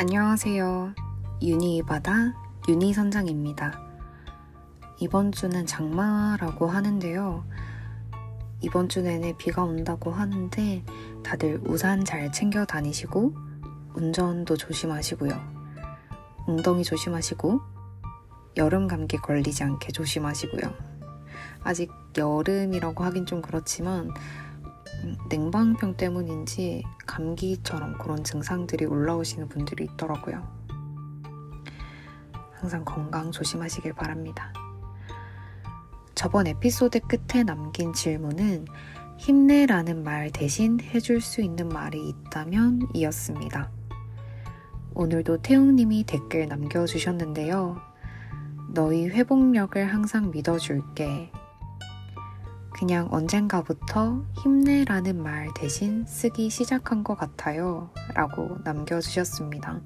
안녕하세요. 유니이바다 유니선장입니다. 이번 주는 장마라고 하는데요. 이번 주 내내 비가 온다고 하는데 다들 우산 잘 챙겨 다니시고 운전도 조심하시고요. 웅덩이 조심하시고 여름 감기 걸리지 않게 조심하시고요. 아직 여름이라고 하긴 좀 그렇지만 음, 냉방병 때문인지 감기처럼 그런 증상들이 올라오시는 분들이 있더라고요. 항상 건강 조심하시길 바랍니다. 저번 에피소드 끝에 남긴 질문은 힘내라는 말 대신 해줄 수 있는 말이 있다면 이었습니다. 오늘도 태웅님이 댓글 남겨주셨는데요. 너희 회복력을 항상 믿어줄게. 그냥 언젠가부터 힘내라는 말 대신 쓰기 시작한 것 같아요. 라고 남겨주셨습니다.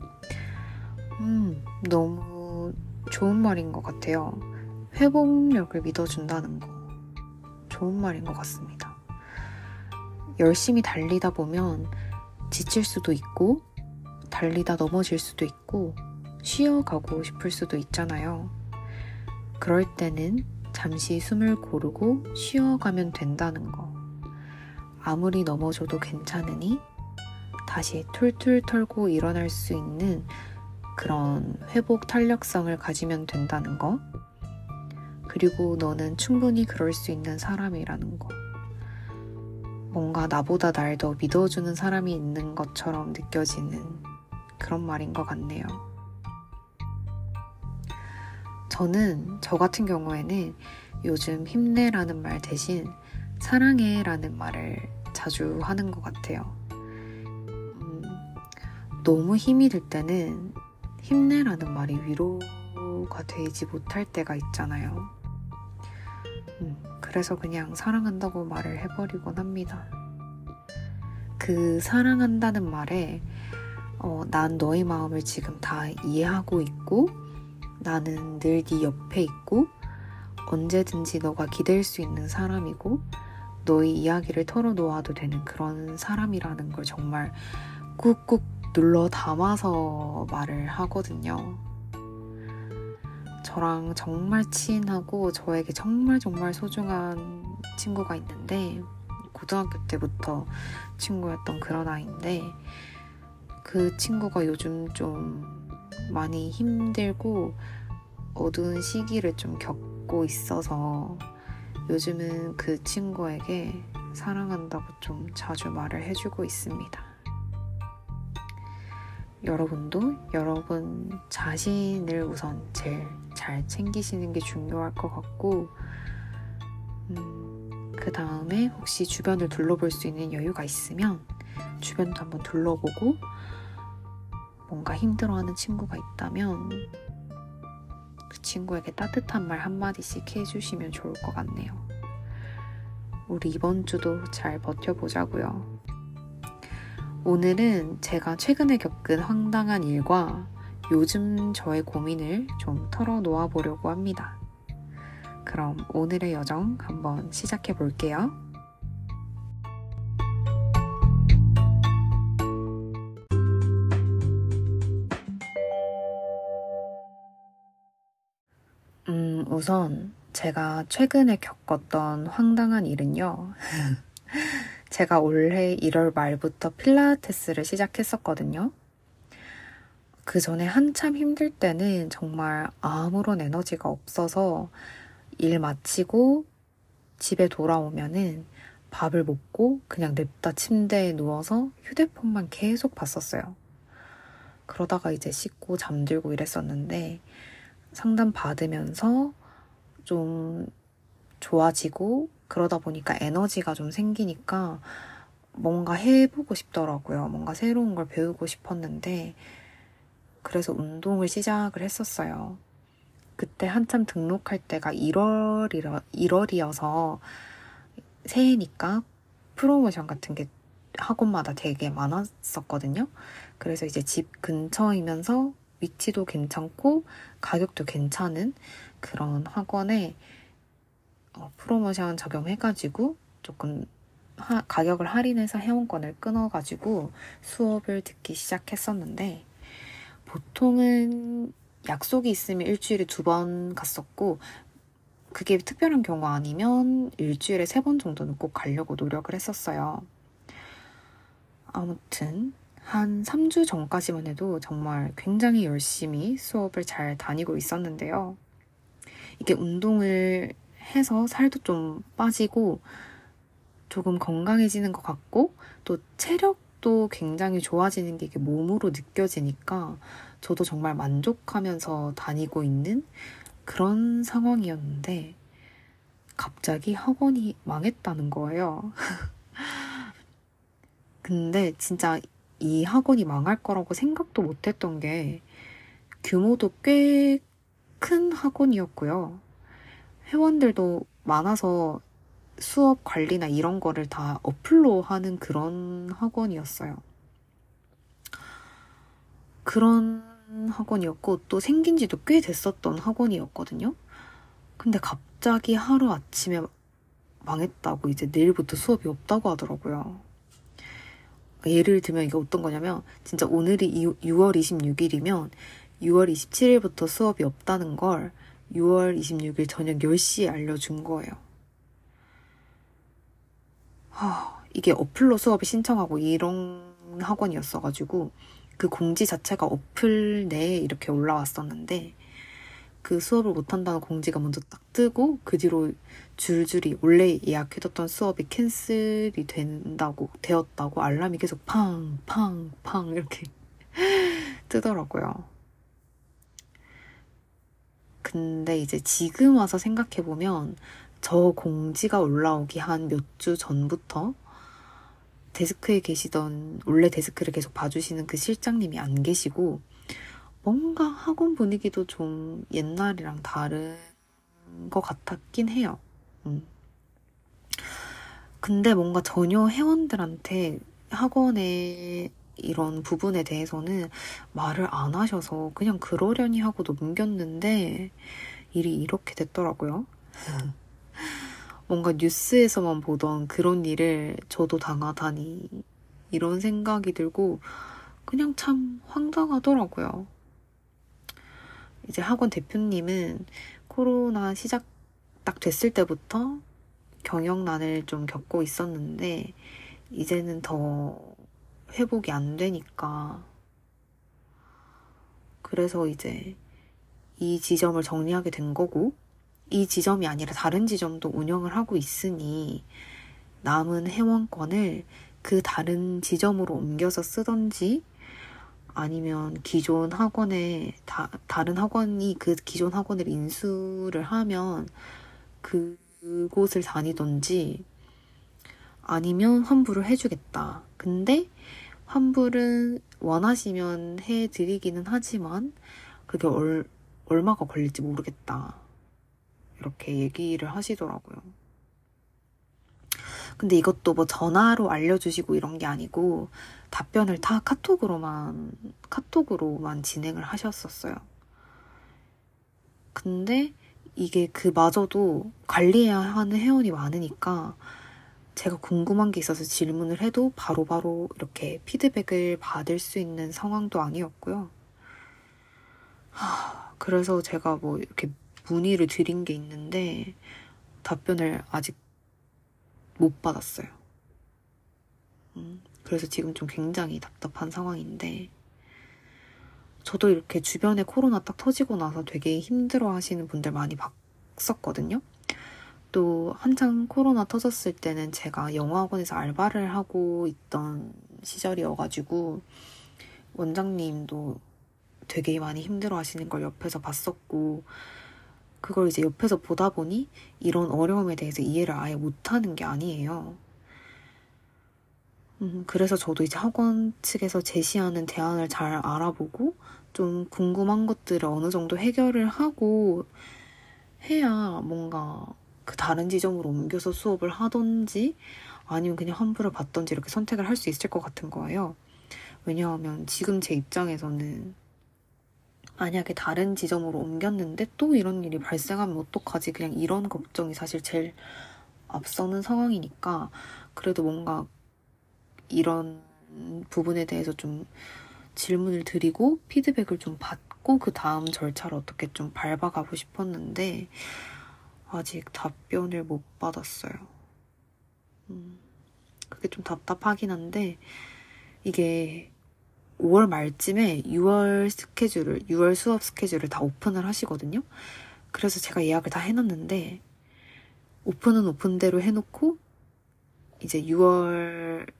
음, 너무 좋은 말인 것 같아요. 회복력을 믿어준다는 거. 좋은 말인 것 같습니다. 열심히 달리다 보면 지칠 수도 있고, 달리다 넘어질 수도 있고, 쉬어가고 싶을 수도 있잖아요. 그럴 때는 잠시 숨을 고르고 쉬어가면 된다는 거. 아무리 넘어져도 괜찮으니 다시 툴툴 털고 일어날 수 있는 그런 회복 탄력성을 가지면 된다는 거. 그리고 너는 충분히 그럴 수 있는 사람이라는 거. 뭔가 나보다 날 더 믿어주는 사람이 있는 것처럼 느껴지는 그런 말인 것 같네요. 저는 저 같은 경우에는 요즘 힘내라는 말 대신 사랑해라는 말을 자주 하는 것 같아요. 음, 너무 힘이 들 때는 힘내라는 말이 위로가 되지 못할 때가 있잖아요. 음, 그래서 그냥 사랑한다고 말을 해버리곤 합니다. 그 사랑한다는 말에 어, 난 너의 마음을 지금 다 이해하고 있고 나는 늘 네 옆에 있고 언제든지 너가 기댈 수 있는 사람이고 너의 이야기를 털어놓아도 되는 그런 사람이라는 걸 정말 꾹꾹 눌러 담아서 말을 하거든요. 저랑 정말 친하고 저에게 정말 정말 소중한 친구가 있는데 고등학교 때부터 친구였던 그런 아이인데 그 친구가 요즘 좀 많이 힘들고 어두운 시기를 좀 겪고 있어서 요즘은 그 친구에게 사랑한다고 좀 자주 말을 해주고 있습니다. 여러분도 여러분 자신을 우선 제일 잘 챙기시는 게 중요할 것 같고, 음, 그 다음에 혹시 주변을 둘러볼 수 있는 여유가 있으면 주변도 한번 둘러보고 뭔가 힘들어하는 친구가 있다면 그 친구에게 따뜻한 말 한마디씩 해주시면 좋을 것 같네요. 우리 이번 주도 잘 버텨보자고요. 오늘은 제가 최근에 겪은 황당한 일과 요즘 저의 고민을 좀 털어놓아 보려고 합니다. 그럼 오늘의 여정 한번 시작해 볼게요. 음, 우선 제가 최근에 겪었던 황당한 일은요. 제가 올해 1월 말부터 필라테스를 시작했었거든요. 그 전에 한참 힘들 때는 정말 아무런 에너지가 없어서 일 마치고 집에 돌아오면은 밥을 먹고 그냥 냅다 침대에 누워서 휴대폰만 계속 봤었어요. 그러다가 이제 씻고 잠들고 이랬었는데 상담 받으면서 좀 좋아지고 그러다 보니까 에너지가 좀 생기니까 뭔가 해보고 싶더라고요. 뭔가 새로운 걸 배우고 싶었는데 그래서 운동을 시작을 했었어요. 그때 한참 등록할 때가 1월이라, 1월이어서 새해니까 프로모션 같은 게 학원마다 되게 많았었거든요. 그래서 이제 집 근처이면서 위치도 괜찮고 가격도 괜찮은 그런 학원에 어, 프로모션 적용해가지고 조금 하, 가격을 할인해서 회원권을 끊어가지고 수업을 듣기 시작했었는데 보통은 약속이 있으면 일주일에 두 번 갔었고, 그게 특별한 경우 아니면 일주일에 세 번 정도는 꼭 가려고 노력을 했었어요. 아무튼, 한 3주 전까지만 해도 정말 굉장히 열심히 수업을 잘 다니고 있었는데요. 이게 운동을 해서 살도 좀 빠지고 조금 건강해지는 것 같고 또 체력도 굉장히 좋아지는 게 몸으로 느껴지니까 저도 정말 만족하면서 다니고 있는 그런 상황이었는데 갑자기 학원이 망했다는 거예요. 근데 진짜 이 학원이 망할 거라고 생각도 못 했던 게 규모도 꽤 큰 학원이었고요. 회원들도 많아서 수업 관리나 이런 거를 다 어플로 하는 그런 학원이었어요. 그런 학원이었고 또 생긴 지도 꽤 됐었던 학원이었거든요. 근데 갑자기 하루 아침에 망했다고 이제 내일부터 수업이 없다고 하더라고요. 예를 들면 이게 어떤 거냐면 진짜 오늘이 6월 26일이면 6월 27일부터 수업이 없다는 걸 6월 26일 저녁 10시에 알려준 거예요. 하, 이게 어플로 수업을 신청하고 이런 학원이었어가지고 그 공지 자체가 어플 내에 이렇게 올라왔었는데 그 수업을 못한다는 공지가 먼저 딱 뜨고 그 뒤로 줄줄이 원래 예약해뒀던 수업이 캔슬이 된다고 되었다고 알람이 계속 팡 팡 팡 이렇게 뜨더라고요. 근데 이제 지금 와서 생각해보면 저 공지가 올라오기 한 몇 주 전부터 데스크에 계시던 원래 데스크를 계속 봐주시는 그 실장님이 안 계시고 뭔가 학원 분위기도 좀 옛날이랑 다른 것 같았긴 해요. 음. 근데 뭔가 전혀 회원들한테 학원에 이런 부분에 대해서는 말을 안 하셔서 그냥 그러려니 하고 넘겼는데 일이 이렇게 됐더라고요. 뭔가 뉴스에서만 보던 그런 일을 저도 당하다니 이런 생각이 들고 그냥 참 황당하더라고요. 이제 학원 대표님은 코로나 시작 딱 됐을 때부터 경영난을 좀 겪고 있었는데 이제는 더 회복이 안 되니까 그래서 이제 이 지점을 정리하게 된 거고 이 지점이 아니라 다른 지점도 운영을 하고 있으니 남은 회원권을 그 다른 지점으로 옮겨서 쓰던지 아니면 기존 학원에 다, 다른 학원이 그 기존 학원을 인수를 하면 그곳을 다니던지 아니면 환불을 해주겠다. 근데 환불은 원하시면 해드리기는 하지만 그게 얼, 얼마가 걸릴지 모르겠다. 이렇게 얘기를 하시더라고요. 근데 이것도 뭐 전화로 알려주시고 이런 게 아니고 답변을 다 카톡으로만, 카톡으로만 진행을 하셨었어요. 근데 이게 그마저도 관리해야 하는 회원이 많으니까 제가 궁금한 게 있어서 질문을 해도 바로바로 바로 이렇게 피드백을 받을 수 있는 상황도 아니었고요. 하, 그래서 제가 뭐 이렇게 문의를 드린 게 있는데 답변을 아직 못 받았어요. 음, 그래서 지금 좀 굉장히 답답한 상황인데 저도 이렇게 주변에 코로나 딱 터지고 나서 되게 힘들어 하시는 분들 많이 봤었거든요. 또 한창 코로나 터졌을 때는 제가 영어학원에서 알바를 하고 있던 시절이어가지고 원장님도 되게 많이 힘들어 하시는 걸 옆에서 봤었고 그걸 이제 옆에서 보다 보니 이런 어려움에 대해서 이해를 아예 못하는 게 아니에요. 음, 그래서 저도 이제 학원 측에서 제시하는 대안을 잘 알아보고 좀 궁금한 것들을 어느 정도 해결을 하고 해야 뭔가 그 다른 지점으로 옮겨서 수업을 하던지 아니면 그냥 환불을 받던지 이렇게 선택을 할 수 있을 것 같은 거예요. 왜냐하면 지금 제 입장에서는 만약에 다른 지점으로 옮겼는데 또 이런 일이 발생하면 어떡하지? 그냥 이런 걱정이 사실 제일 앞서는 상황이니까 그래도 뭔가 이런 부분에 대해서 좀 질문을 드리고 피드백을 좀 받고 그 다음 절차를 어떻게 좀 밟아가고 싶었는데 아직 답변을 못 받았어요. 음, 그게 좀 답답하긴 한데 이게 5월 말쯤에 6월 스케줄을 6월 수업 스케줄을 다 오픈을 하시거든요. 그래서 제가 예약을 다 해놨는데 오픈은 오픈대로 해놓고 이제 6월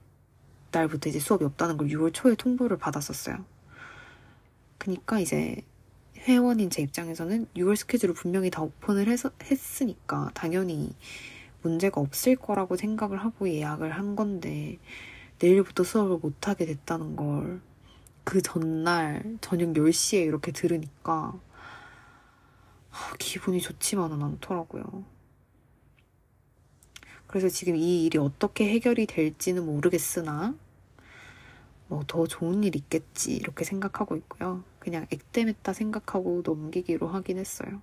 달부터 이제 수업이 없다는 걸 6월 초에 통보를 받았었어요. 그니까 이제 회원인 제 입장에서는 6월 스케줄을 분명히 다 오픈을 해서, 했으니까 당연히 문제가 없을 거라고 생각을 하고 예약을 한 건데 내일부터 수업을 못 하게 됐다는 걸 그 전날 저녁 10시에 이렇게 들으니까 기분이 좋지만은 않더라고요. 그래서 지금 이 일이 어떻게 해결이 될지는 모르겠으나 뭐 더 좋은 일 있겠지 이렇게 생각하고 있고요. 그냥 액땜했다 생각하고 넘기기로 하긴 했어요.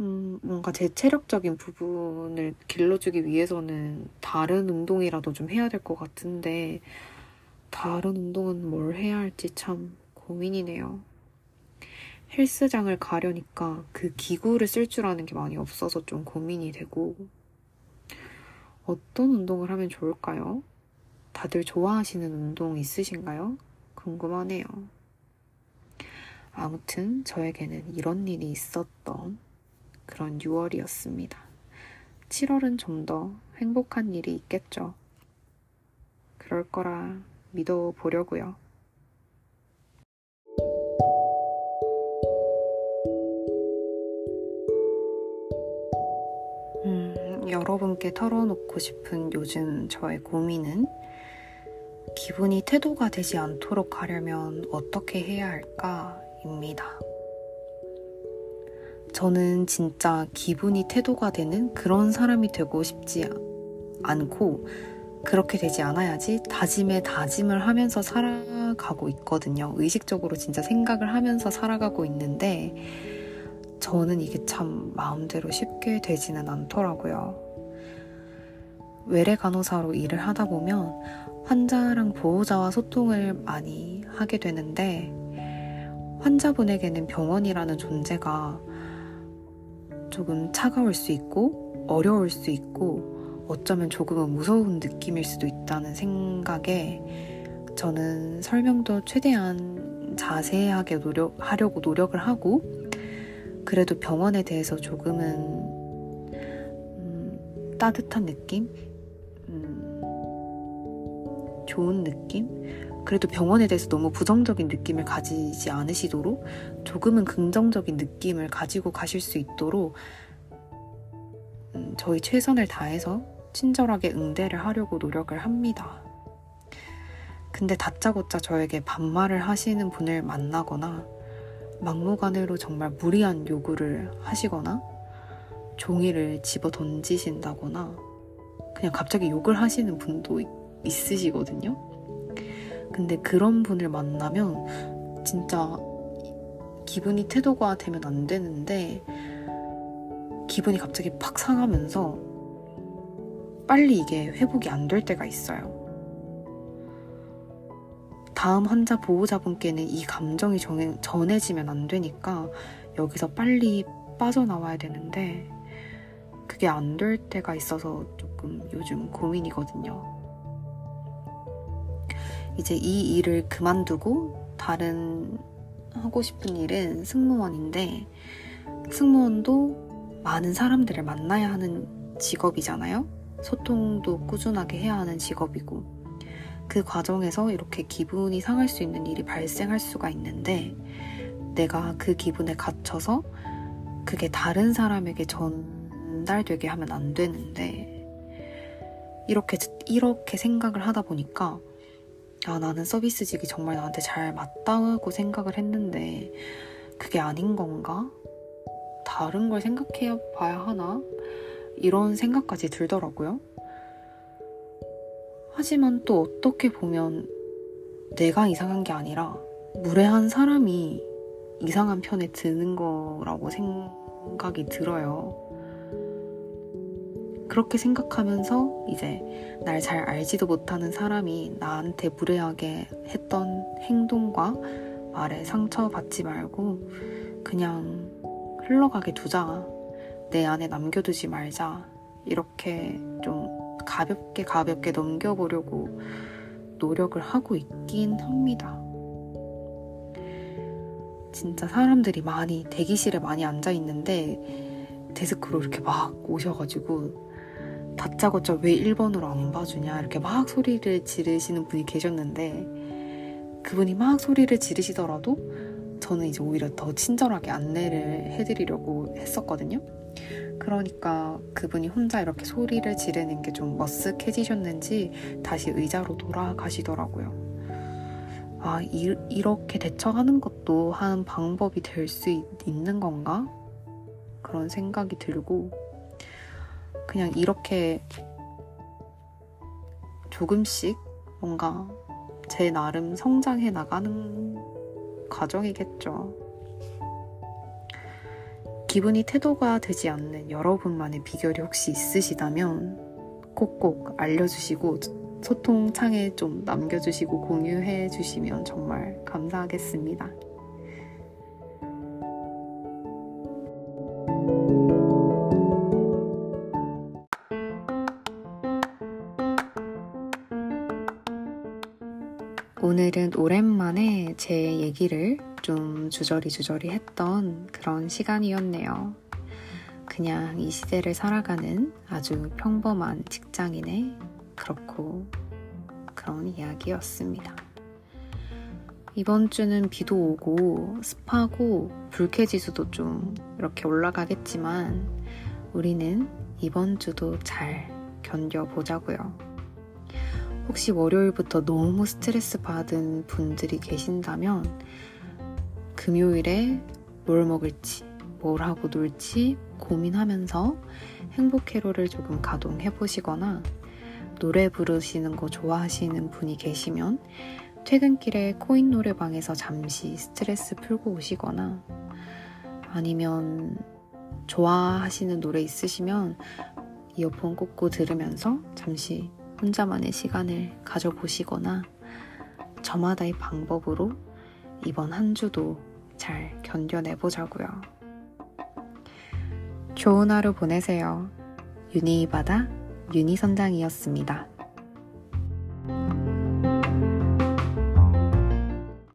음, 뭔가 제 체력적인 부분을 길러주기 위해서는 다른 운동이라도 좀 해야 될 것 같은데 다른 운동은 뭘 해야 할지 참 고민이네요. 헬스장을 가려니까 그 기구를 쓸 줄 아는 게 많이 없어서 좀 고민이 되고 어떤 운동을 하면 좋을까요? 다들 좋아하시는 운동 있으신가요? 궁금하네요. 아무튼 저에게는 이런 일이 있었던 그런 6월이었습니다. 7월은 좀 더 행복한 일이 있겠죠. 그럴 거라 믿어 보려고요. 음, 여러분께 털어놓고 싶은 요즘 저의 고민은 기분이 태도가 되지 않도록 하려면 어떻게 해야 할까입니다. 저는 진짜 기분이 태도가 되는 그런 사람이 되고 싶지 않고 그렇게 되지 않아야지 다짐에 다짐을 하면서 살아가고 있거든요. 의식적으로 진짜 생각을 하면서 살아가고 있는데 저는 이게 참 마음대로 쉽게 되지는 않더라고요. 외래 간호사로 일을 하다 보면 환자랑 보호자와 소통을 많이 하게 되는데 환자분에게는 병원이라는 존재가 조금 차가울 수 있고 어려울 수 있고 어쩌면 조금은 무서운 느낌일 수도 있다는 생각에 저는 설명도 최대한 자세하게 노력, 하려고 노력을 하고 그래도 병원에 대해서 조금은 음, 따뜻한 느낌? 음, 좋은 느낌? 그래도 병원에 대해서 너무 부정적인 느낌을 가지지 않으시도록 조금은 긍정적인 느낌을 가지고 가실 수 있도록 음, 저희 최선을 다해서 친절하게 응대를 하려고 노력을 합니다. 근데 다짜고짜 저에게 반말을 하시는 분을 만나거나 막무가내로 정말 무리한 요구를 하시거나 종이를 집어 던지신다거나 그냥 갑자기 욕을 하시는 분도 있으시거든요. 근데 그런 분을 만나면 진짜 기분이 태도가 되면 안 되는데 기분이 갑자기 팍 상하면서 빨리 이게 회복이 안 될 때가 있어요. 다음 환자 보호자분께는 이 감정이 전해, 전해지면 안 되니까 여기서 빨리 빠져나와야 되는데 그게 안 될 때가 있어서 조금 요즘 고민이거든요. 이제 이 일을 그만두고 다른 하고 싶은 일은 승무원인데 승무원도 많은 사람들을 만나야 하는 직업이잖아요. 소통도 꾸준하게 해야 하는 직업이고 그 과정에서 이렇게 기분이 상할 수 있는 일이 발생할 수가 있는데 내가 그 기분에 갇혀서 그게 다른 사람에게 전달되게 하면 안 되는데 이렇게 이렇게 생각을 하다 보니까 아 나는 서비스직이 정말 나한테 잘 맞다고 생각을 했는데 그게 아닌 건가? 다른 걸 생각해 봐야 하나? 이런 생각까지 들더라고요. 하지만 또 어떻게 보면 내가 이상한 게 아니라 무례한 사람이 이상한 편에 드는 거라고 생각이 들어요. 그렇게 생각하면서 이제 날 잘 알지도 못하는 사람이 나한테 무례하게 했던 행동과 말에 상처받지 말고 그냥 흘러가게 두자. 내 안에 남겨두지 말자. 이렇게 좀 가볍게 가볍게 넘겨보려고 노력을 하고 있긴 합니다. 진짜 사람들이 많이 대기실에 많이 앉아 있는데 데스크로 이렇게 막 오셔가지고 다짜고짜 왜 1번으로 안 봐주냐 이렇게 막 소리를 지르시는 분이 계셨는데 그분이 막 소리를 지르시더라도 저는 이제 오히려 더 친절하게 안내를 해드리려고 했었거든요. 그러니까 그분이 혼자 이렇게 소리를 지르는 게 좀 머쓱해지셨는지 다시 의자로 돌아가시더라고요. 아, 이, 이렇게 대처하는 것도 한 방법이 될 수 있는 건가? 그런 생각이 들고, 그냥 이렇게 조금씩 뭔가 제 나름 성장해 나가는 과정이겠죠. 기분이 태도가 되지 않는 여러분만의 비결이 혹시 있으시다면 꼭꼭 알려주시고 소통 창에 좀 남겨주시고 공유해 주시면 정말 감사하겠습니다. 오늘은 오랜만에 제 얘기를 좀 주저리 주저리 했던 그런 시간이었네요. 그냥 이 시대를 살아가는 아주 평범한 직장인의 그렇고 그런 이야기였습니다. 이번 주는 비도 오고 습하고 불쾌지수도 좀 이렇게 올라가겠지만 우리는 이번 주도 잘 견뎌보자고요. 혹시 월요일부터 너무 스트레스 받은 분들이 계신다면 금요일에 뭘 먹을지, 뭘 하고 놀지 고민하면서 행복 회로를 조금 가동해 보시거나 노래 부르시는 거 좋아하시는 분이 계시면 퇴근길에 코인 노래방에서 잠시 스트레스 풀고 오시거나 아니면 좋아하시는 노래 있으시면 이어폰 꽂고 들으면서 잠시 혼자만의 시간을 가져보시거나 저마다의 방법으로 이번 한 주도 잘 견뎌내 보자고요. 좋은 하루 보내세요. 유니 바다 유니 선장이었습니다.